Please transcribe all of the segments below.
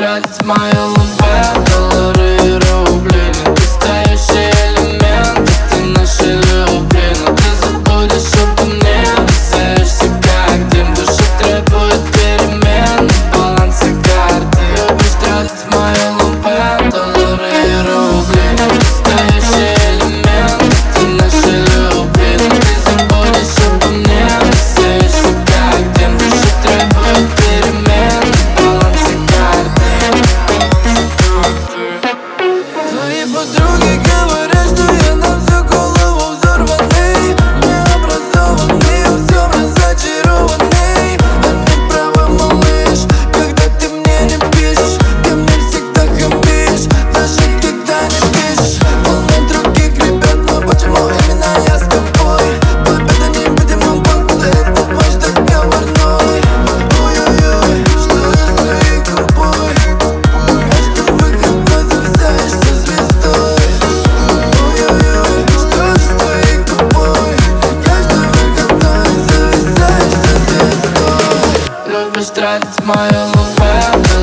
тратить мою лампе тратить мою лампе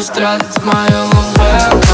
растрат мою луну